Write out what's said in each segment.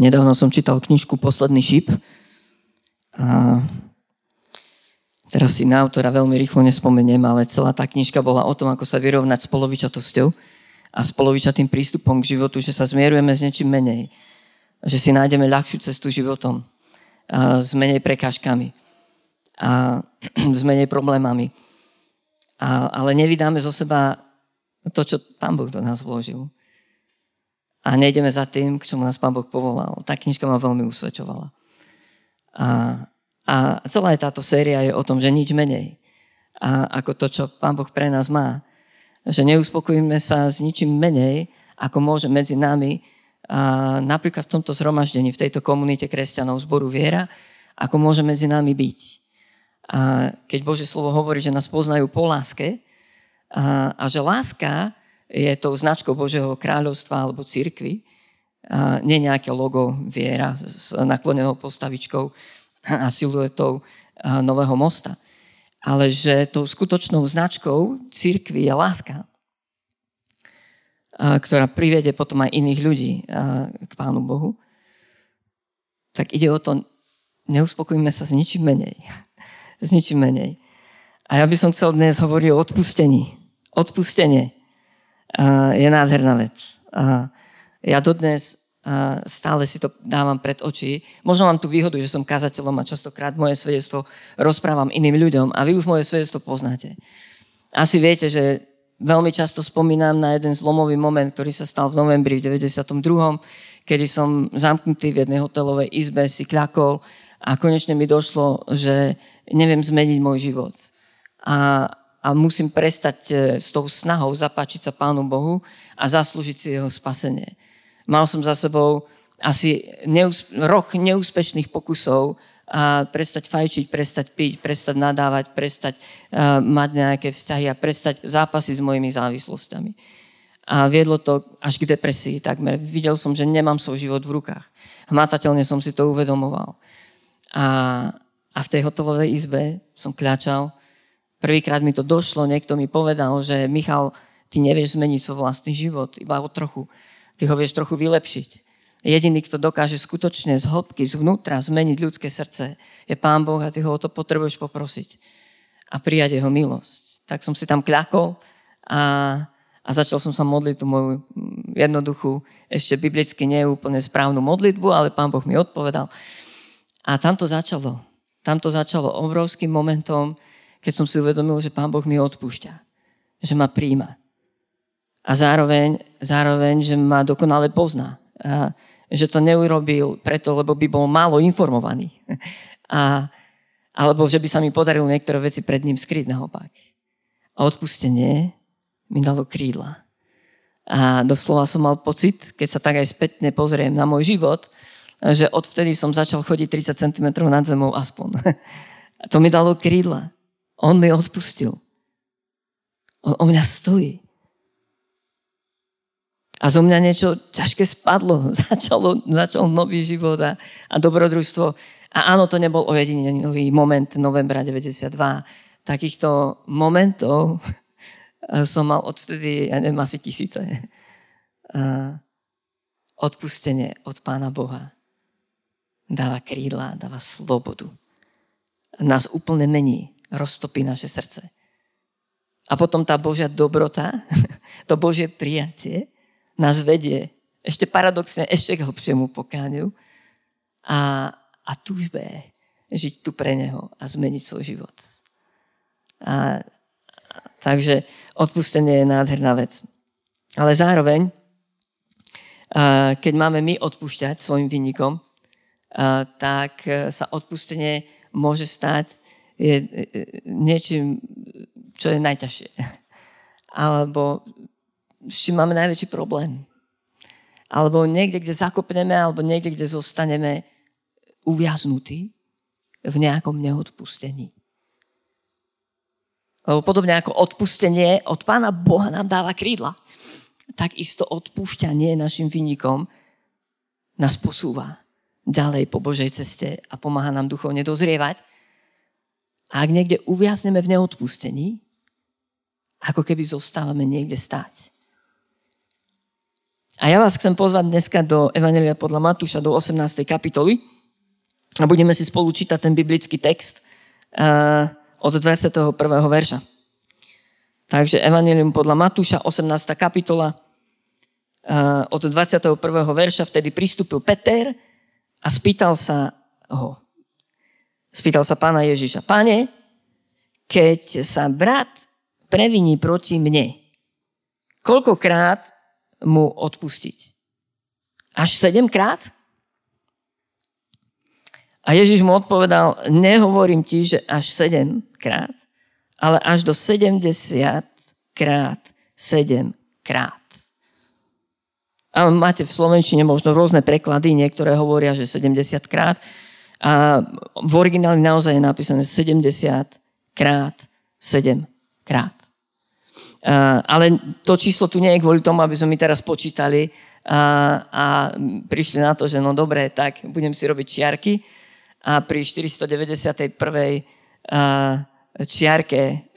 Nedávno som čítal knižku Posledný šip. A teraz si na autora veľmi rýchlo nespomeniem, ale celá tá knižka bola o tom, ako sa vyrovnať s polovičatosťou a s polovičatým prístupom k životu, že sa zmierujeme s niečím menej. Že si nájdeme ľahšiu cestu životom. A s menej prekážkami. A s menej problémami. A, ale nevydáme zo seba to, čo Pán Boh do nás vložil a nejdeme za tým, k čomu nás Pán Boh povolal. Tá knižka ma veľmi usvedčovala. A, a celá táto séria je o tom, že nič menej a ako to, čo Pán Boh pre nás má. Že neuspokojíme sa s ničím menej, ako môže medzi nami a napríklad v tomto zhromaždení, v tejto komunite kresťanov zboru viera, ako môže medzi nami byť. A keď Bože slovo hovorí, že nás poznajú po láske a, a že láska je tou značkou Božieho kráľovstva alebo církvy. A nie nejaké logo viera s naklonenou postavičkou a siluetou nového mosta. Ale že tou skutočnou značkou církvy je láska, ktorá privede potom aj iných ľudí k Pánu Bohu. Tak ide o to, neuspokojíme sa s ničím menej. s ničím menej. A ja by som chcel dnes hovoriť o odpustení. Odpustenie je nádherná vec. Ja dodnes stále si to dávam pred oči. Možno mám tú výhodu, že som kazateľom a častokrát moje svedectvo rozprávam iným ľuďom a vy už moje svedectvo poznáte. Asi viete, že veľmi často spomínam na jeden zlomový moment, ktorý sa stal v novembri v 92., kedy som zamknutý v jednej hotelovej izbe, si kľakol a konečne mi došlo, že neviem zmeniť môj život. A, a musím prestať e, s tou snahou zapáčiť sa Pánu Bohu a zaslúžiť si jeho spasenie. Mal som za sebou asi neús- rok neúspešných pokusov a prestať fajčiť, prestať piť, prestať nadávať, prestať uh, mať nejaké vzťahy a prestať zápasy s mojimi závislosťami. A viedlo to až k depresii takmer. Videl som, že nemám svoj život v rukách. Hmatateľne som si to uvedomoval. A, a v tej hotelovej izbe som kľačal Prvýkrát mi to došlo, niekto mi povedal, že Michal, ty nevieš zmeniť svoj vlastný život, iba o trochu. Ty ho vieš trochu vylepšiť. Jediný, kto dokáže skutočne z hĺbky, zvnútra zmeniť ľudské srdce, je Pán Boh a ty ho o to potrebuješ poprosiť a prijať jeho milosť. Tak som si tam kľakol a, a začal som sa modliť tú moju jednoduchú, ešte biblicky neúplne správnu modlitbu, ale Pán Boh mi odpovedal. A tam to začalo. Tam to začalo obrovským momentom, keď som si uvedomil, že Pán Boh mi odpúšťa. Že ma príjma. A zároveň, zároveň že ma dokonale pozná. A že to neurobil preto, lebo by bol málo informovaný. A, alebo že by sa mi podarilo niektoré veci pred ním skryť naopak. A odpustenie mi dalo krídla. A doslova som mal pocit, keď sa tak aj spätne pozriem na môj život, že odvtedy som začal chodiť 30 cm nad zemou aspoň. A to mi dalo krídla. On mi odpustil. On o mňa stojí. A zo mňa niečo ťažké spadlo. Začalo, začal nový život a, a dobrodružstvo. A áno, to nebol ojedinelý moment novembra 92. Takýchto momentov som mal odvtedy, ja neviem, asi tisíce. Odpustenie od Pána Boha dáva krídla, dáva slobodu. Nás úplne mení roztopí naše srdce. A potom tá Božia dobrota, to Božie prijatie nás vedie ešte paradoxne ešte k hlbšiemu pokáňu a, a túžbe žiť tu pre Neho a zmeniť svoj život. A, takže odpustenie je nádherná vec. Ale zároveň, a, keď máme my odpúšťať svojim vynikom, a, tak sa odpustenie môže stať je e, e, niečím, čo je najťažšie. Alebo s čím máme najväčší problém. Alebo niekde, kde zakopneme, alebo niekde, kde zostaneme uviaznutí v nejakom neodpustení. Lebo podobne ako odpustenie od Pána Boha nám dáva krídla, tak isto odpúšťanie našim vynikom nás posúva ďalej po Božej ceste a pomáha nám duchovne dozrievať a ak niekde uviazneme v neodpustení, ako keby zostávame niekde stáť. A ja vás chcem pozvať dneska do Evangelia podľa Matúša do 18. kapitoly a budeme si spolu čítať ten biblický text uh, od 21. verša. Takže Evangelium podľa Matúša, 18. kapitola, uh, od 21. verša, vtedy pristúpil Peter a spýtal sa ho. Spýtal sa pána Ježiša, pane, keď sa brat previní proti mne, koľkokrát mu odpustiť. Až sedemkrát? A Ježiš mu odpovedal, nehovorím ti, že až sedemkrát, ale až do 70 krát sedem krát. A máte v Slovenčine možno rôzne preklady, niektoré hovoria, že 70 krát. A v origináli naozaj je napísané 70 krát 7 krát. Ale to číslo tu nie je kvôli tomu, aby sme my teraz počítali uh, a prišli na to, že no dobre, tak budem si robiť čiarky a pri 491. Uh, čiarke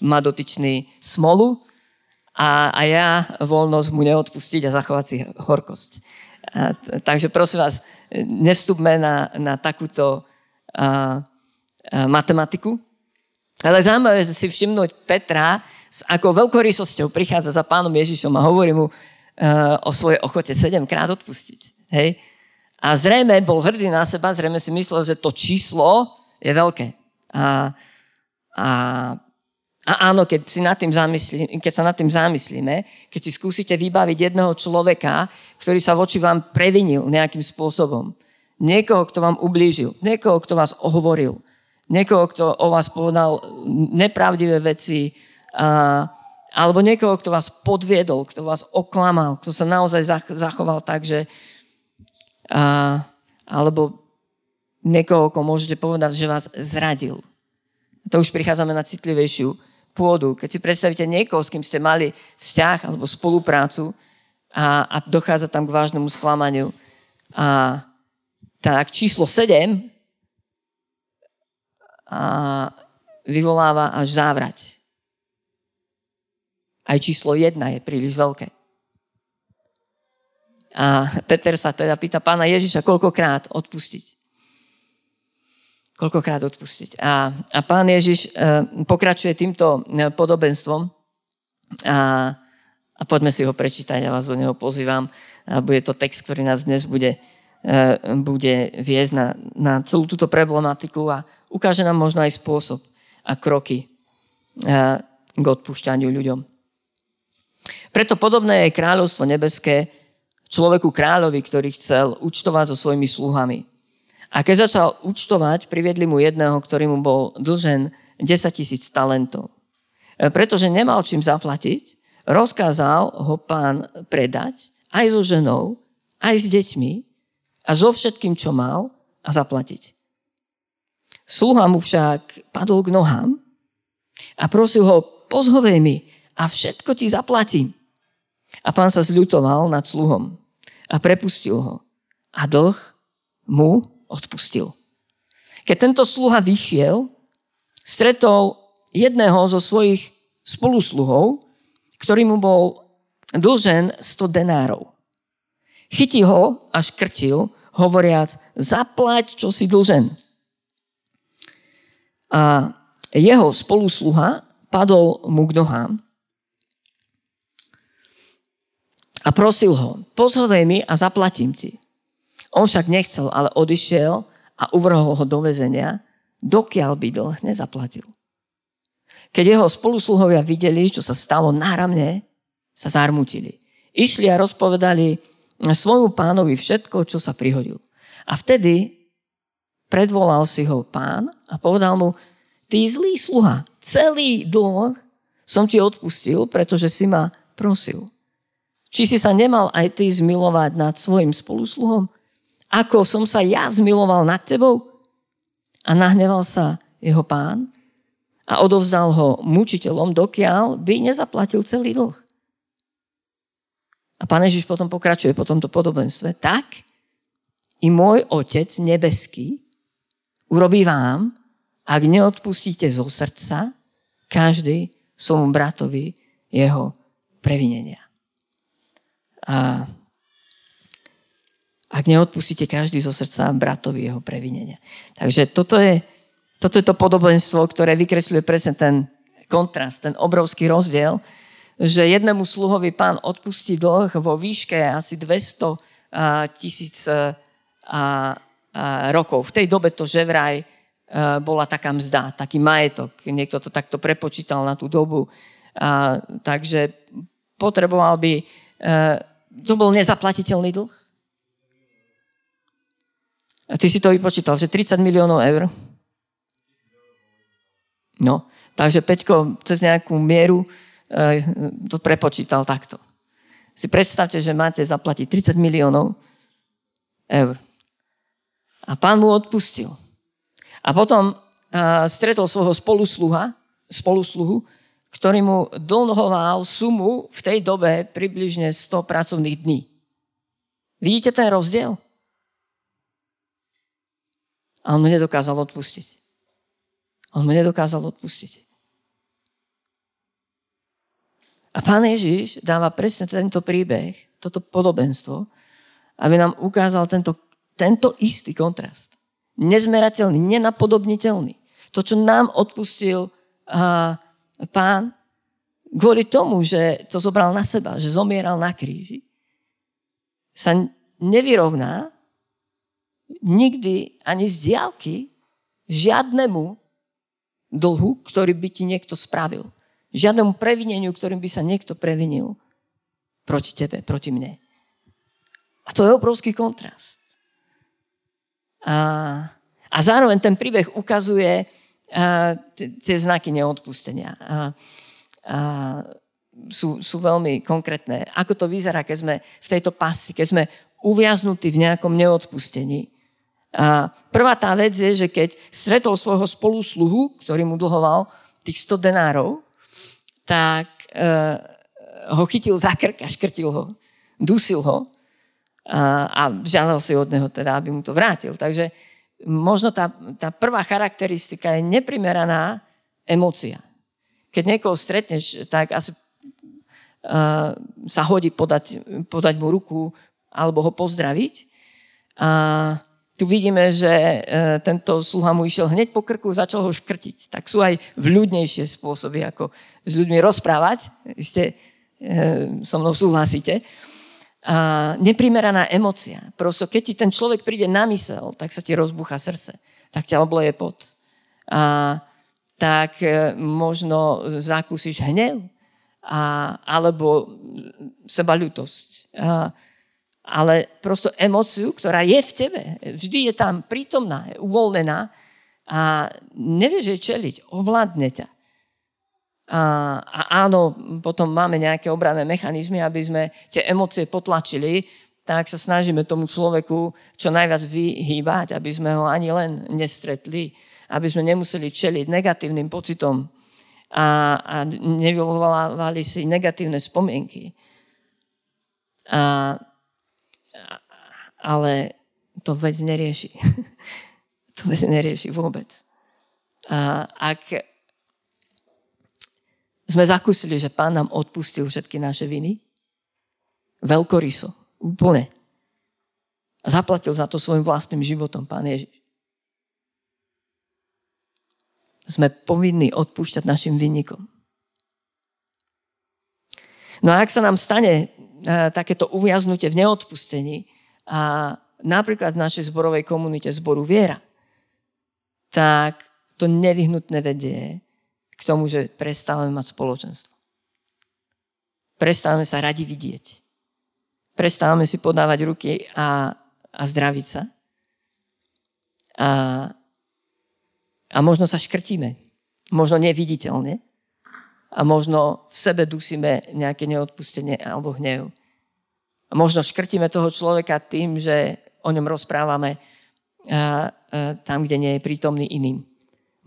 má dotyčný smolu a, a ja voľnosť mu neodpustiť a zachovať si horkosť. Uh, takže prosím vás, nevstupme na, na takúto uh, uh, matematiku, ale zaujímavé si všimnúť Petra, s akou veľkorysosťou prichádza za pánom Ježišom a hovorí mu uh, o svojej ochote sedemkrát odpustiť. Hej? A zrejme bol hrdý na seba, zrejme si myslel, že to číslo je veľké. A, a, a áno, keď, si nad tým zamyslí, keď sa nad tým zamyslíme, keď si skúsite vybaviť jedného človeka, ktorý sa voči vám previnil nejakým spôsobom, niekoho, kto vám ublížil, niekoho, kto vás ohovoril, niekoho, kto o vás povedal nepravdivé veci, a, alebo niekoho, kto vás podviedol, kto vás oklamal, kto sa naozaj zachoval tak, že a, alebo niekoho, koho môžete povedať, že vás zradil. To už prichádzame na citlivejšiu pôdu. Keď si predstavíte niekoho, s kým ste mali vzťah alebo spoluprácu a, a dochádza tam k vážnemu sklamaniu, a tak číslo 7 a vyvoláva až závrať. Aj číslo 1 je príliš veľké. A Peter sa teda pýta pána Ježiša, koľkokrát odpustiť. Koľkokrát odpustiť. A, a pán Ježiš e, pokračuje týmto e, podobenstvom a, a poďme si ho prečítať, ja vás do neho pozývam. A bude to text, ktorý nás dnes bude E, bude viesť na, na celú túto problematiku a ukáže nám možno aj spôsob a kroky k odpúšťaniu ľuďom. Preto podobné je kráľovstvo nebeské človeku kráľovi, ktorý chcel účtovať so svojimi sluhami. A keď začal účtovať, priviedli mu jedného, ktorý mu bol dlžen 10 tisíc talentov. E, pretože nemal čím zaplatiť, rozkázal ho pán predať aj so ženou, aj s deťmi a so všetkým, čo mal a zaplatiť. Sluha mu však padol k nohám a prosil ho, pozhovej mi a všetko ti zaplatím. A pán sa zľutoval nad sluhom a prepustil ho. A dlh mu odpustil. Keď tento sluha vyšiel, stretol jedného zo svojich spolusluhov, ktorý mu bol dlžen 100 denárov. Chytí ho a škrtil hovoriac, zaplať, čo si dlžen. A jeho spolusluha padol mu k nohám a prosil ho, pozhovej mi a zaplatím ti. On však nechcel, ale odišiel a uvrhol ho do väzenia, dokiaľ by dlh nezaplatil. Keď jeho spolusluhovia videli, čo sa stalo, náramne sa zarmutili. Išli a rozpovedali svojmu pánovi všetko, čo sa prihodil. A vtedy predvolal si ho pán a povedal mu, ty zlý sluha, celý dlh som ti odpustil, pretože si ma prosil. Či si sa nemal aj ty zmilovať nad svojim spolusluhom, ako som sa ja zmiloval nad tebou? A nahneval sa jeho pán a odovzdal ho mučiteľom, dokiaľ by nezaplatil celý dlh. A pán Ježiš potom pokračuje po tomto podobenstve. Tak i môj Otec nebeský urobí vám, ak neodpustíte zo srdca každý svojmu bratovi jeho previnenia. A ak neodpustíte každý zo srdca bratovi jeho previnenia. Takže toto je, toto je to podobenstvo, ktoré vykresľuje presne ten kontrast, ten obrovský rozdiel, že jednému sluhovi pán odpustí dlh vo výške asi 200 tisíc rokov. V tej dobe to že vraj bola taká mzda, taký majetok. Niekto to takto prepočítal na tú dobu. takže potreboval by... To bol nezaplatiteľný dlh a ty si to vypočítal, že 30 miliónov eur. No, takže Peťko cez nejakú mieru e, to prepočítal takto. Si predstavte, že máte zaplatiť 30 miliónov eur. A pán mu odpustil. A potom e, stretol svojho spolusluha, spolusluhu, ktorý mu dlhoval sumu v tej dobe približne 100 pracovných dní. Vidíte ten rozdiel? A on mu nedokázal odpustiť. On mu nedokázal odpustiť. A pán Ježiš dáva presne tento príbeh, toto podobenstvo, aby nám ukázal tento, tento istý kontrast. Nezmerateľný, nenapodobniteľný. To, čo nám odpustil a, pán, kvôli tomu, že to zobral na seba, že zomieral na kríži, sa nevyrovná nikdy ani z diálky žiadnemu dlhu, ktorý by ti niekto spravil. Žiadnemu previneniu, ktorým by sa niekto previnil proti tebe, proti mne. A to je obrovský kontrast. A, a zároveň ten príbeh ukazuje tie znaky neodpustenia. A, a sú, sú veľmi konkrétne. Ako to vyzerá, keď sme v tejto pasi, keď sme uviaznutí v nejakom neodpustení. A prvá tá vec je, že keď stretol svojho spolusluhu, ktorý mu dlhoval tých 100 denárov, tak e, ho chytil za krk a škrtil ho. Dusil ho a, a žiadal si od neho teda, aby mu to vrátil. Takže možno tá, tá prvá charakteristika je neprimeraná emócia. Keď niekoho stretneš, tak asi uh, sa hodí podať, podať mu ruku alebo ho pozdraviť. A tu vidíme, že e, tento sluha mu išiel hneď po krku, začal ho škrtiť. Tak sú aj vľudnejšie spôsoby, ako s ľuďmi rozprávať. Ste e, so mnou súhlasíte. A neprimeraná emocia. Prosto keď ti ten človek príde na mysel, tak sa ti rozbucha srdce. Tak ťa obleje pot. A tak e, možno zakúsiš hnev a, alebo sebaľutosť. A, ale prosto emóciu, ktorá je v tebe. Vždy je tam prítomná, je uvoľnená a nevieš jej čeliť, ovládne ťa. A, a áno, potom máme nejaké obranné mechanizmy, aby sme tie emócie potlačili, tak sa snažíme tomu človeku čo najviac vyhýbať, aby sme ho ani len nestretli, aby sme nemuseli čeliť negatívnym pocitom a, a nevyvolávali si negatívne spomienky. A ale to vec nerieši. to vec nerieši vôbec. A ak sme zakúsili, že pán nám odpustil všetky naše viny, veľkoryso, úplne. A zaplatil za to svojim vlastným životom, pán Ježiš. Sme povinní odpúšťať našim vinníkom. No a ak sa nám stane uh, takéto uviaznutie v neodpustení, a napríklad v našej zborovej komunite zboru viera, tak to nevyhnutné vedie k tomu, že prestávame mať spoločenstvo. Prestávame sa radi vidieť. Prestávame si podávať ruky a, a zdraviť sa. A, a možno sa škrtíme. Možno neviditeľne. A možno v sebe dusíme nejaké neodpustenie alebo hnev. Možno škrtíme toho človeka tým, že o ňom rozprávame tam, kde nie je prítomný iným.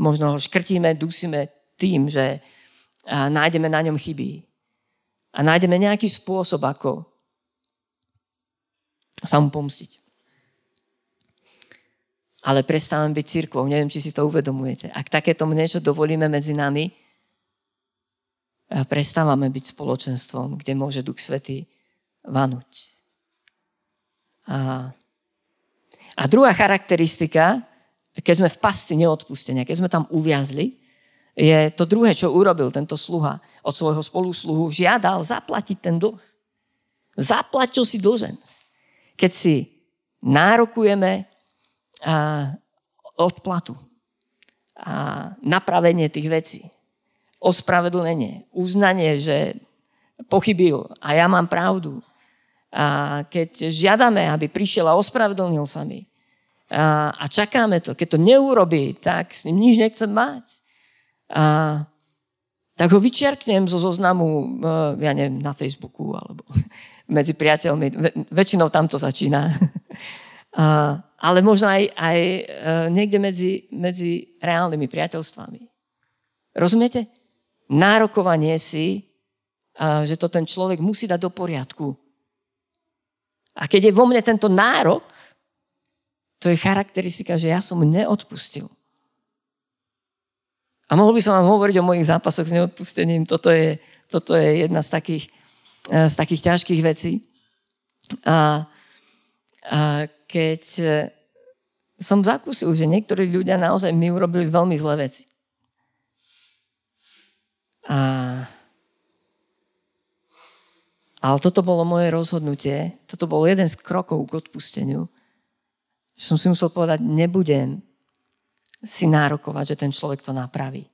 Možno ho škrtíme, dusíme tým, že nájdeme na ňom chyby. A nájdeme nejaký spôsob, ako sa mu pomstiť. Ale prestávame byť církvou. Neviem, či si to uvedomujete. Ak takéto niečo dovolíme medzi nami, prestávame byť spoločenstvom, kde môže Duch Svetý vanuť. A, a druhá charakteristika, keď sme v pasci neodpustenia, keď sme tam uviazli, je to druhé, čo urobil tento sluha od svojho spolusluhu, žiadal zaplatiť ten dlh. Zaplatil si dlžen. Keď si nárokujeme a, odplatu a napravenie tých vecí, ospravedlnenie, uznanie, že pochybil a ja mám pravdu. A keď žiadame, aby prišiel a ospravedlnil sa mi a, a čakáme to, keď to neurobí, tak s ním nič nechcem mať a tak ho vyčiarknem zo zoznamu, e, ja neviem, na Facebooku alebo medzi priateľmi. Väčšinou tam to začína. Ale možno aj, aj e, niekde medzi, medzi reálnymi priateľstvami. Rozumiete? Nárokovanie si, že to ten človek musí dať do poriadku. A keď je vo mne tento nárok, to je charakteristika, že ja som neodpustil. A mohol by som vám hovoriť o mojich zápasoch s neodpustením. Toto je, toto je jedna z takých, e, z takých ťažkých vecí. A, a keď e, som zakúsil, že niektorí ľudia naozaj mi urobili veľmi zlé veci. A, ale toto bolo moje rozhodnutie, toto bol jeden z krokov k odpusteniu. Že som si musel povedať, nebudem si nárokovať, že ten človek to napraví.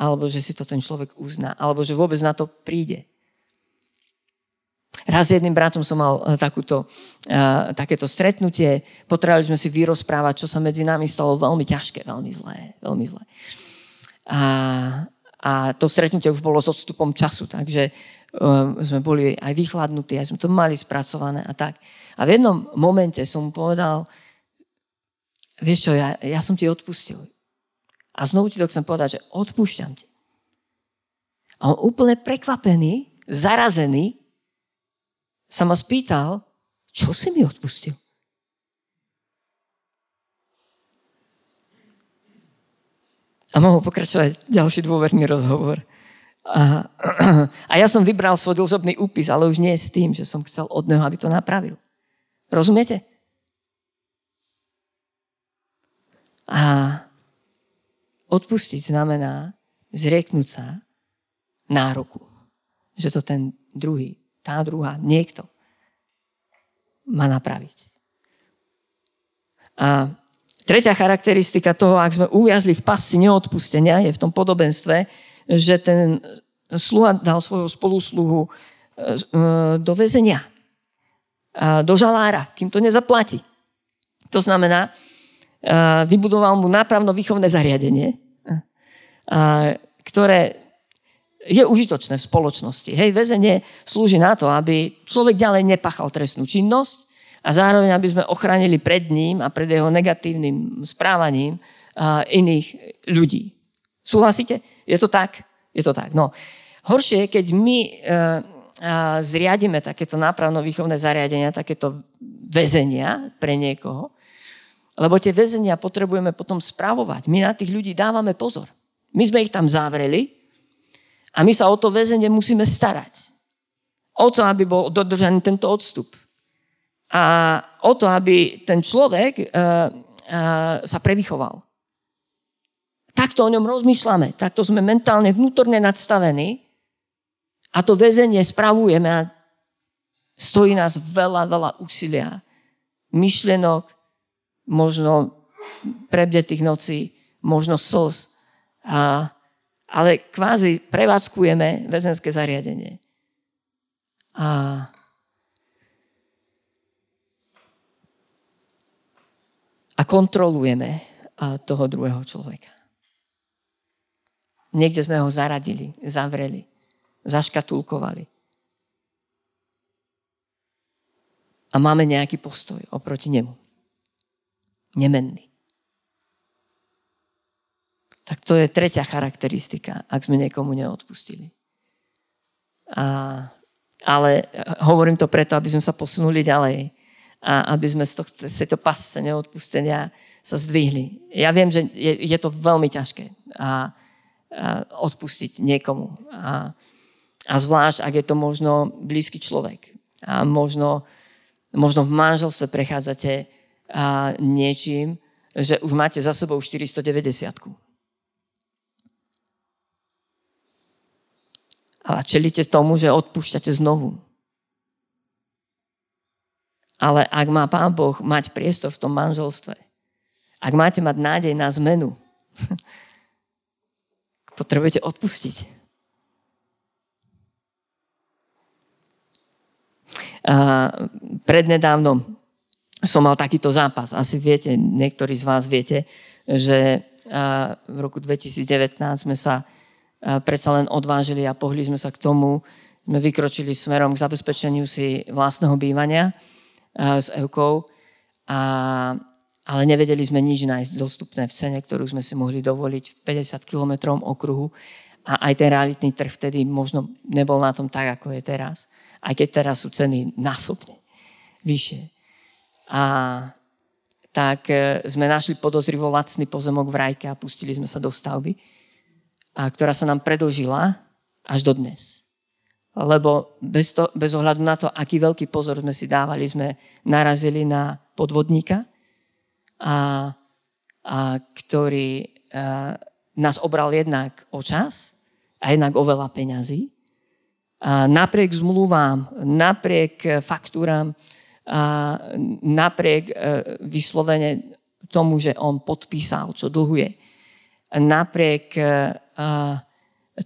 Alebo že si to ten človek uzná. Alebo že vôbec na to príde. Raz s jedným bratom som mal eh, takúto, uh, takéto stretnutie. Potrebovali sme si vyrozprávať, čo sa medzi nami stalo veľmi ťažké, veľmi zlé. Veľmi zlé. A, a to stretnutie už bolo s odstupom času, takže sme boli aj vychladnutí, aj sme to mali spracované a tak. A v jednom momente som mu povedal, vieš čo, ja, ja som ti odpustil. A znovu ti to chcem povedať, že odpúšťam ti. A on úplne prekvapený, zarazený, sa ma spýtal, čo si mi odpustil? A mohol pokračovať ďalší dôverný rozhovor. A, ja som vybral svoj dlžobný úpis, ale už nie s tým, že som chcel od neho, aby to napravil. Rozumiete? A odpustiť znamená zrieknúť sa nároku. Že to ten druhý, tá druhá, niekto má napraviť. A tretia charakteristika toho, ak sme uviazli v pasci neodpustenia, je v tom podobenstve, že ten sluha dal svojho spolusluhu e, e, do väzenia, do žalára, kým to nezaplatí. To znamená, vybudoval mu nápravno-výchovné zariadenie, ktoré je užitočné v spoločnosti. Hej, väzenie slúži na to, aby človek ďalej nepachal trestnú činnosť a zároveň, aby sme ochránili pred ním a pred jeho negatívnym správaním iných ľudí. Súhlasíte? Je to tak? Je to tak. No. Horšie je, keď my e, zriadíme takéto nápravno-výchovné zariadenia, takéto väzenia pre niekoho, lebo tie väzenia potrebujeme potom spravovať. My na tých ľudí dávame pozor. My sme ich tam zavreli a my sa o to väzenie musíme starať. O to, aby bol dodržaný tento odstup. A o to, aby ten človek uh, uh, sa prevychoval. Takto o ňom rozmýšľame. Takto sme mentálne, vnútorne nadstavení a to väzenie spravujeme a stojí nás veľa, veľa úsilia, myšlienok, možno prebdetých nocí, možno slz. A, ale kvázi prevádzkujeme väzenské zariadenie. A, a kontrolujeme toho druhého človeka. Niekde sme ho zaradili, zavreli, zaškatulkovali. A máme nejaký postoj oproti nemu nemenný. Tak to je tretia charakteristika, ak sme niekomu neodpustili. A, ale hovorím to preto, aby sme sa posunuli ďalej a aby sme z, tohto, z tejto pasce neodpustenia sa zdvihli. Ja viem, že je, je to veľmi ťažké a, odpustiť niekomu. A, a zvlášť, ak je to možno blízky človek. A možno, možno v manželstve prechádzate a, niečím, že už máte za sebou 490. A čelíte tomu, že odpúšťate znovu. Ale ak má Pán Boh mať priestor v tom manželstve, ak máte mať nádej na zmenu, potrebujete odpustiť. A prednedávnom som mal takýto zápas. Asi viete, niektorí z vás viete, že v roku 2019 sme sa predsa len odvážili a pohli sme sa k tomu, sme vykročili smerom k zabezpečeniu si vlastného bývania s Evkou, a, ale nevedeli sme nič nájsť dostupné v cene, ktorú sme si mohli dovoliť v 50 km okruhu. A aj ten realitný trh vtedy možno nebol na tom tak, ako je teraz. Aj keď teraz sú ceny násobne vyššie. A tak e, sme našli podozrivo lacný pozemok v Rajke a pustili sme sa do stavby a ktorá sa nám predlžila až do dnes. Lebo bez, to, bez ohľadu na to, aký veľký pozor sme si dávali, sme narazili na podvodníka, a, a ktorý a, nás obral jednak o čas a jednak o veľa peňazí. A napriek zmluvám, napriek faktúram, a napriek e, vyslovene tomu, že on podpísal, čo dlhuje, napriek e,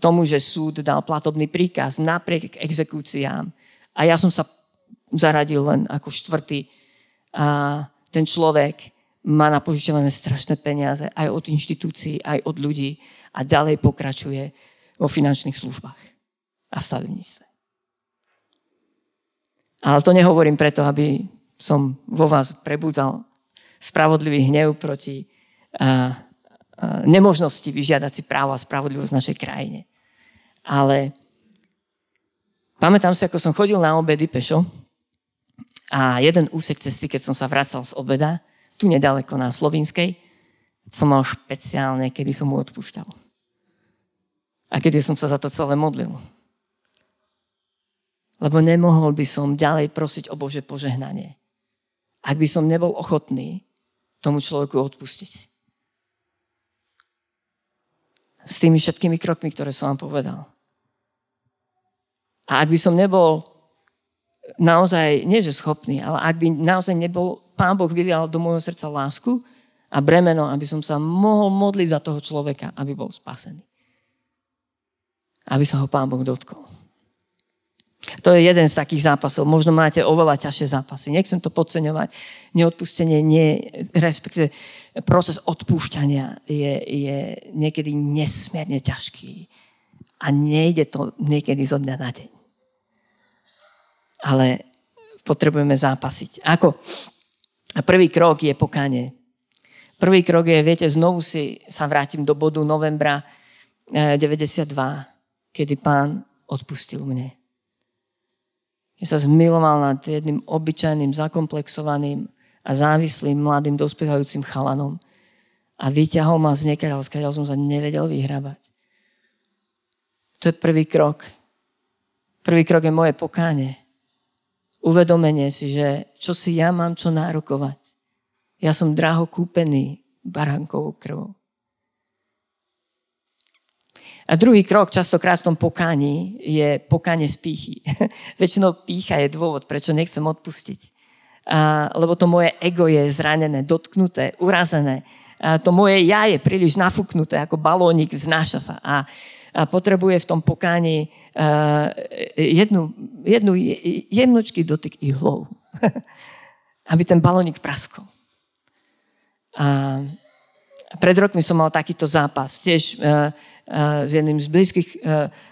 tomu, že súd dal platobný príkaz napriek exekúciám. A ja som sa zaradil len ako štvrtý. Ten človek má napožičované strašné peniaze aj od inštitúcií, aj od ľudí a ďalej pokračuje vo finančných službách a v stavebníctve. Ale to nehovorím preto, aby som vo vás prebudzal spravodlivý hnev proti nemožnosti vyžiadať si právo a spravodlivosť v našej krajine. Ale pamätám si, ako som chodil na obedy pešo a jeden úsek cesty, keď som sa vracal z obeda, tu nedaleko na Slovinskej, som mal špeciálne, kedy som mu odpúšťal. A kedy som sa za to celé modlil. Lebo nemohol by som ďalej prosiť o Bože požehnanie, ak by som nebol ochotný tomu človeku odpustiť s tými všetkými krokmi, ktoré som vám povedal. A ak by som nebol naozaj, nie že schopný, ale ak by naozaj nebol, Pán Boh vylial do môjho srdca lásku a bremeno, aby som sa mohol modliť za toho človeka, aby bol spasený. Aby sa ho Pán Boh dotkol. To je jeden z takých zápasov. Možno máte oveľa ťažšie zápasy. Nechcem to podceňovať. Neodpustenie, nie, respektíve proces odpúšťania je, je niekedy nesmierne ťažký. A nejde to niekedy zo dňa na deň. Ale potrebujeme zápasiť. Ako? Prvý krok je pokanie. Prvý krok je, viete, znovu si sa vrátim do bodu novembra 92, eh, kedy pán odpustil mne ja sa zmiloval nad jedným obyčajným, zakomplexovaným a závislým mladým dospievajúcim chalanom a vyťahol ma z niekaľ, skáďal som sa nevedel vyhrabať. To je prvý krok. Prvý krok je moje pokáne. Uvedomenie si, že čo si ja mám čo nárokovať. Ja som draho kúpený baránkovou krvou. A druhý krok, častokrát v tom pokáni, je pokánie z pýchy. Väčšinou pícha je dôvod, prečo nechcem odpustiť. A, lebo to moje ego je zranené, dotknuté, urazené. A to moje ja je príliš nafúknuté, ako balónik, vznáša sa. A, a potrebuje v tom pokáni uh, jednu, jednu jemnočký dotyk ihlou. aby ten balónik praskol. A pred rokmi som mal takýto zápas. Tiež uh, s jedným z blízkych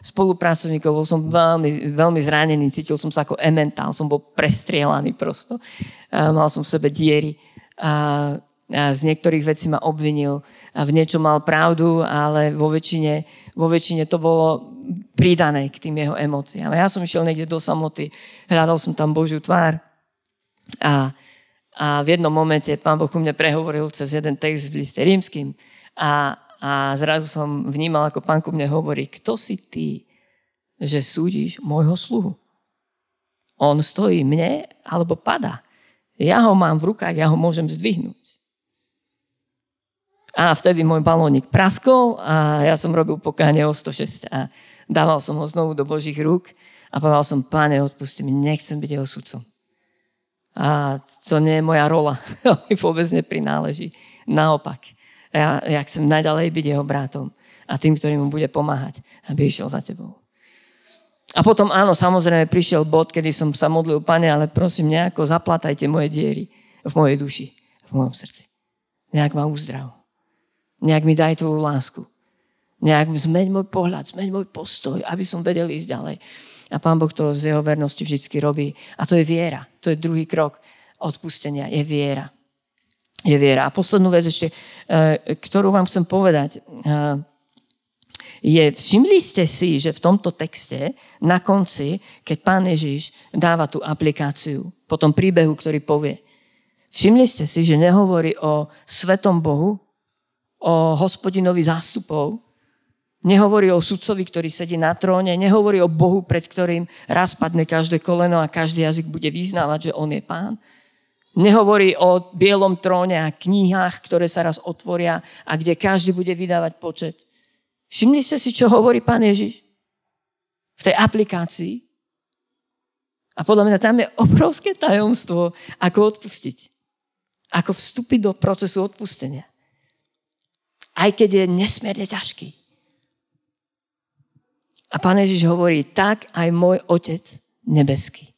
spolupracovníkov. Bol som veľmi, veľmi zranený, cítil som sa ako ementál, som bol prestrielaný prosto. Mal som v sebe diery a, z niektorých vecí ma obvinil a v niečom mal pravdu, ale vo väčšine, vo väčšine to bolo pridané k tým jeho emóciám. Ja som išiel niekde do samoty, hľadal som tam Božiu tvár a, a v jednom momente pán Boh ku mne prehovoril cez jeden text v liste rímským a, a zrazu som vnímal, ako pán ku mne hovorí, kto si ty, že súdiš môjho sluhu? On stojí mne alebo pada. Ja ho mám v rukách, ja ho môžem zdvihnúť. A vtedy môj balónik praskol a ja som robil pokáne o 106 a dával som ho znovu do Božích rúk a povedal som, páne, odpusti mi, nechcem byť jeho sudcom. A to nie je moja rola. Mi vôbec neprináleží. Naopak. Ja, ja chcem naďalej byť jeho bratom a tým, ktorý mu bude pomáhať, aby išiel za tebou. A potom áno, samozrejme prišiel bod, kedy som sa modlil, pane, ale prosím, nejako zaplatajte moje diery v mojej duši, v mojom srdci. Nejak ma uzdrav. Nejak mi daj tvoju lásku. Nejak zmeň môj pohľad, zmeň môj postoj, aby som vedel ísť ďalej. A Pán Boh to z jeho vernosti vždy robí. A to je viera. To je druhý krok odpustenia. Je viera. Je viera. A poslednú vec ešte, eh, ktorú vám chcem povedať, eh, je, všimli ste si, že v tomto texte na konci, keď Pán Ježiš dáva tú aplikáciu po tom príbehu, ktorý povie, všimli ste si, že nehovorí o svetom Bohu, o hospodinovi zástupov, Nehovorí o sudcovi, ktorý sedí na tróne, nehovorí o Bohu, pred ktorým raz padne každé koleno a každý jazyk bude vyznávať, že On je Pán. Nehovorí o bielom tróne a knihách, ktoré sa raz otvoria a kde každý bude vydávať počet. Všimli ste si, čo hovorí Pán Ježiš? V tej aplikácii. A podľa mňa tam je obrovské tajomstvo, ako odpustiť. Ako vstúpiť do procesu odpustenia. Aj keď je nesmierne ťažký. A pán Ježiš hovorí, tak aj môj otec nebeský.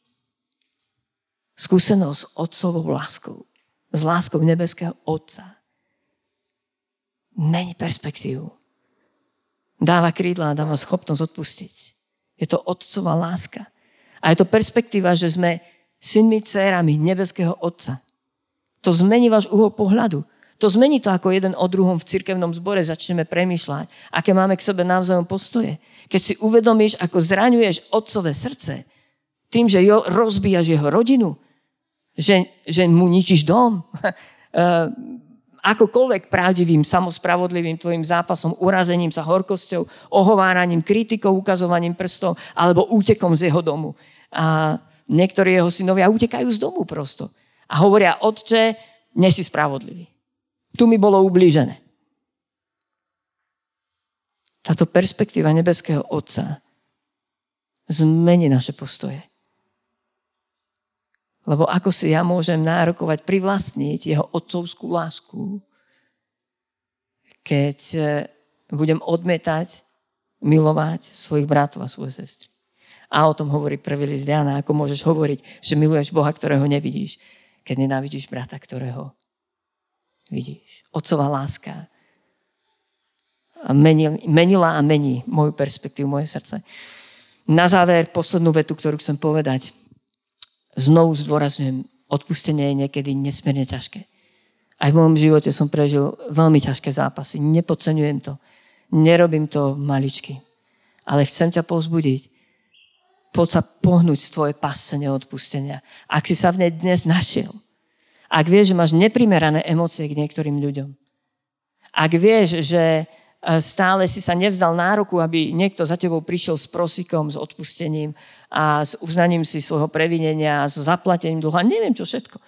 Skúsenosť s otcovou láskou. S láskou nebeského otca. Mení perspektívu. Dáva krídla a dáva schopnosť odpustiť. Je to otcová láska. A je to perspektíva, že sme synmi, dcerami nebeského otca. To zmení váš uhol pohľadu. To zmení to, ako jeden o druhom v cirkevnom zbore začneme premýšľať, aké máme k sebe navzájom postoje. Keď si uvedomíš, ako zraňuješ otcové srdce, tým, že jo, rozbíjaš jeho rodinu, že, že mu ničíš dom, eh, akokoľvek pravdivým, samospravodlivým tvojim zápasom, urazením sa, horkosťou, ohováraním, kritikou, ukazovaním prstov alebo útekom z jeho domu. A niektorí jeho synovia utekajú z domu prosto. A hovoria, otče, nesi spravodlivý. Tu mi bolo ublížené. Táto perspektíva nebeského Otca zmení naše postoje. Lebo ako si ja môžem nárokovať, privlastniť jeho otcovskú lásku, keď e, budem odmietať, milovať svojich bratov a svoje sestry. A o tom hovorí prvý list Jana, ako môžeš hovoriť, že miluješ Boha, ktorého nevidíš, keď nenávidíš brata, ktorého vidíš. Otcová láska menila a mení moju perspektívu, moje srdce. Na záver poslednú vetu, ktorú chcem povedať. Znovu zdôrazňujem, odpustenie je niekedy nesmierne ťažké. Aj v môjom živote som prežil veľmi ťažké zápasy. Nepodceňujem to. Nerobím to maličky. Ale chcem ťa povzbudiť. Poď sa pohnúť z tvojej pasce neodpustenia. Ak si sa v nej dnes našiel, ak vieš, že máš neprimerané emócie k niektorým ľuďom, ak vieš, že E, stále si sa nevzdal nároku, aby niekto za tebou prišiel s prosikom, s odpustením a s uznaním si svojho previnenia, s zaplatením dlhu a neviem čo všetko.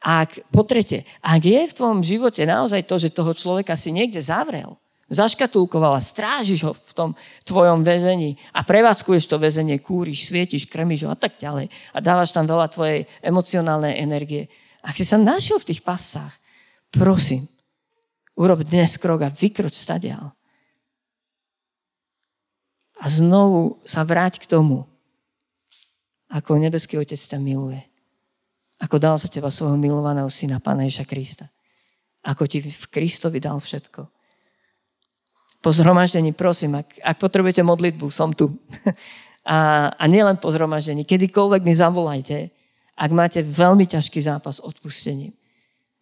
Ak, po tretie, ak je v tvojom živote naozaj to, že toho človeka si niekde zavrel, zaškatulkoval a strážiš ho v tom tvojom väzení a prevádzkuješ to väzenie, kúriš, svietiš, krmiš ho a tak ďalej a dávaš tam veľa tvojej emocionálnej energie. Ak si sa našiel v tých pasách, prosím, urob dnes krok a vykroč stadial a znovu sa vráť k tomu, ako nebeský Otec ťa miluje. Ako dal za teba svojho milovaného syna, Pána Ježa Krista. Ako ti v Kristovi dal všetko. Po zhromaždení, prosím, ak, ak potrebujete modlitbu, som tu. a, a nielen po zhromaždení, kedykoľvek mi zavolajte, ak máte veľmi ťažký zápas s odpustením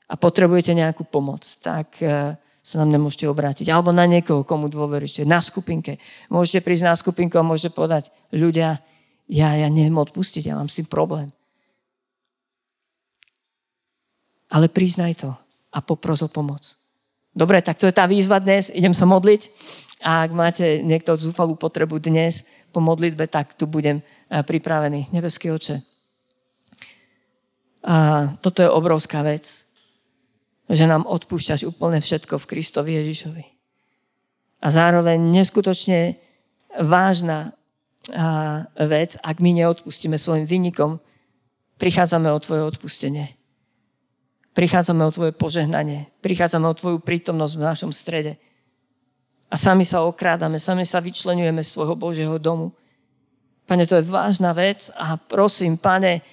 a potrebujete nejakú pomoc, tak uh, sa nám nemôžete obrátiť. Alebo na niekoho, komu dôveríte. Na skupinke. Môžete prísť na skupinku a môžete povedať, ľudia, ja, ja neviem odpustiť, ja mám s tým problém. Ale priznaj to a popros o pomoc. Dobre, tak to je tá výzva dnes. Idem sa modliť. A ak máte niekto zúfalú potrebu dnes po modlitbe, tak tu budem eh, pripravený. Nebeský oče, A toto je obrovská vec, že nám odpúšťaš úplne všetko v Kristovi Ježišovi. A zároveň neskutočne vážna vec, ak my neodpustíme svojim vynikom, prichádzame o tvoje odpustenie. Prichádzame o tvoje požehnanie. Prichádzame o tvoju prítomnosť v našom strede. A sami sa okrádame, sami sa vyčlenujeme z svojho Božieho domu. Pane, to je vážna vec a prosím, pane,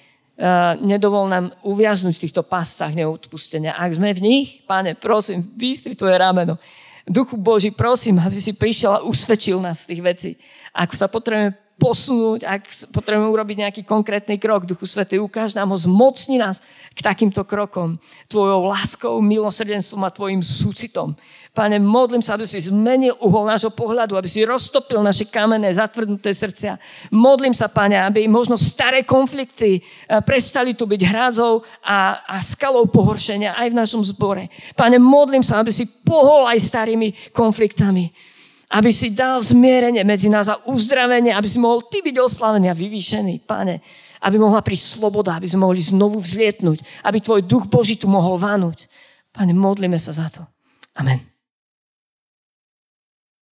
nedovol nám uviaznuť v týchto pascách neodpustenia. Ak sme v nich, páne, prosím, vystri tvoje rameno. Duchu Boží, prosím, aby si prišiel a usvedčil nás z tých vecí. Ak sa potrebujeme posunúť, ak potrebujeme urobiť nejaký konkrétny krok, Duchu Svetý, ukáž nám ho, zmocni nás k takýmto krokom. Tvojou láskou, milosrdenstvom a Tvojim súcitom. Pane, modlím sa, aby si zmenil uhol nášho pohľadu, aby si roztopil naše kamenné, zatvrdnuté srdcia. Modlím sa, Pane, aby možno staré konflikty eh, prestali tu byť hrádzou a, a skalou pohoršenia aj v našom zbore. Pane, modlím sa, aby si pohol aj starými konfliktami aby si dal zmierenie medzi nás a uzdravenie, aby si mohol ty byť oslavený a vyvýšený, pane, aby mohla prísť sloboda, aby sme mohli znovu vzlietnúť, aby tvoj duch Boží tu mohol vanúť. Pane, modlíme sa za to. Amen.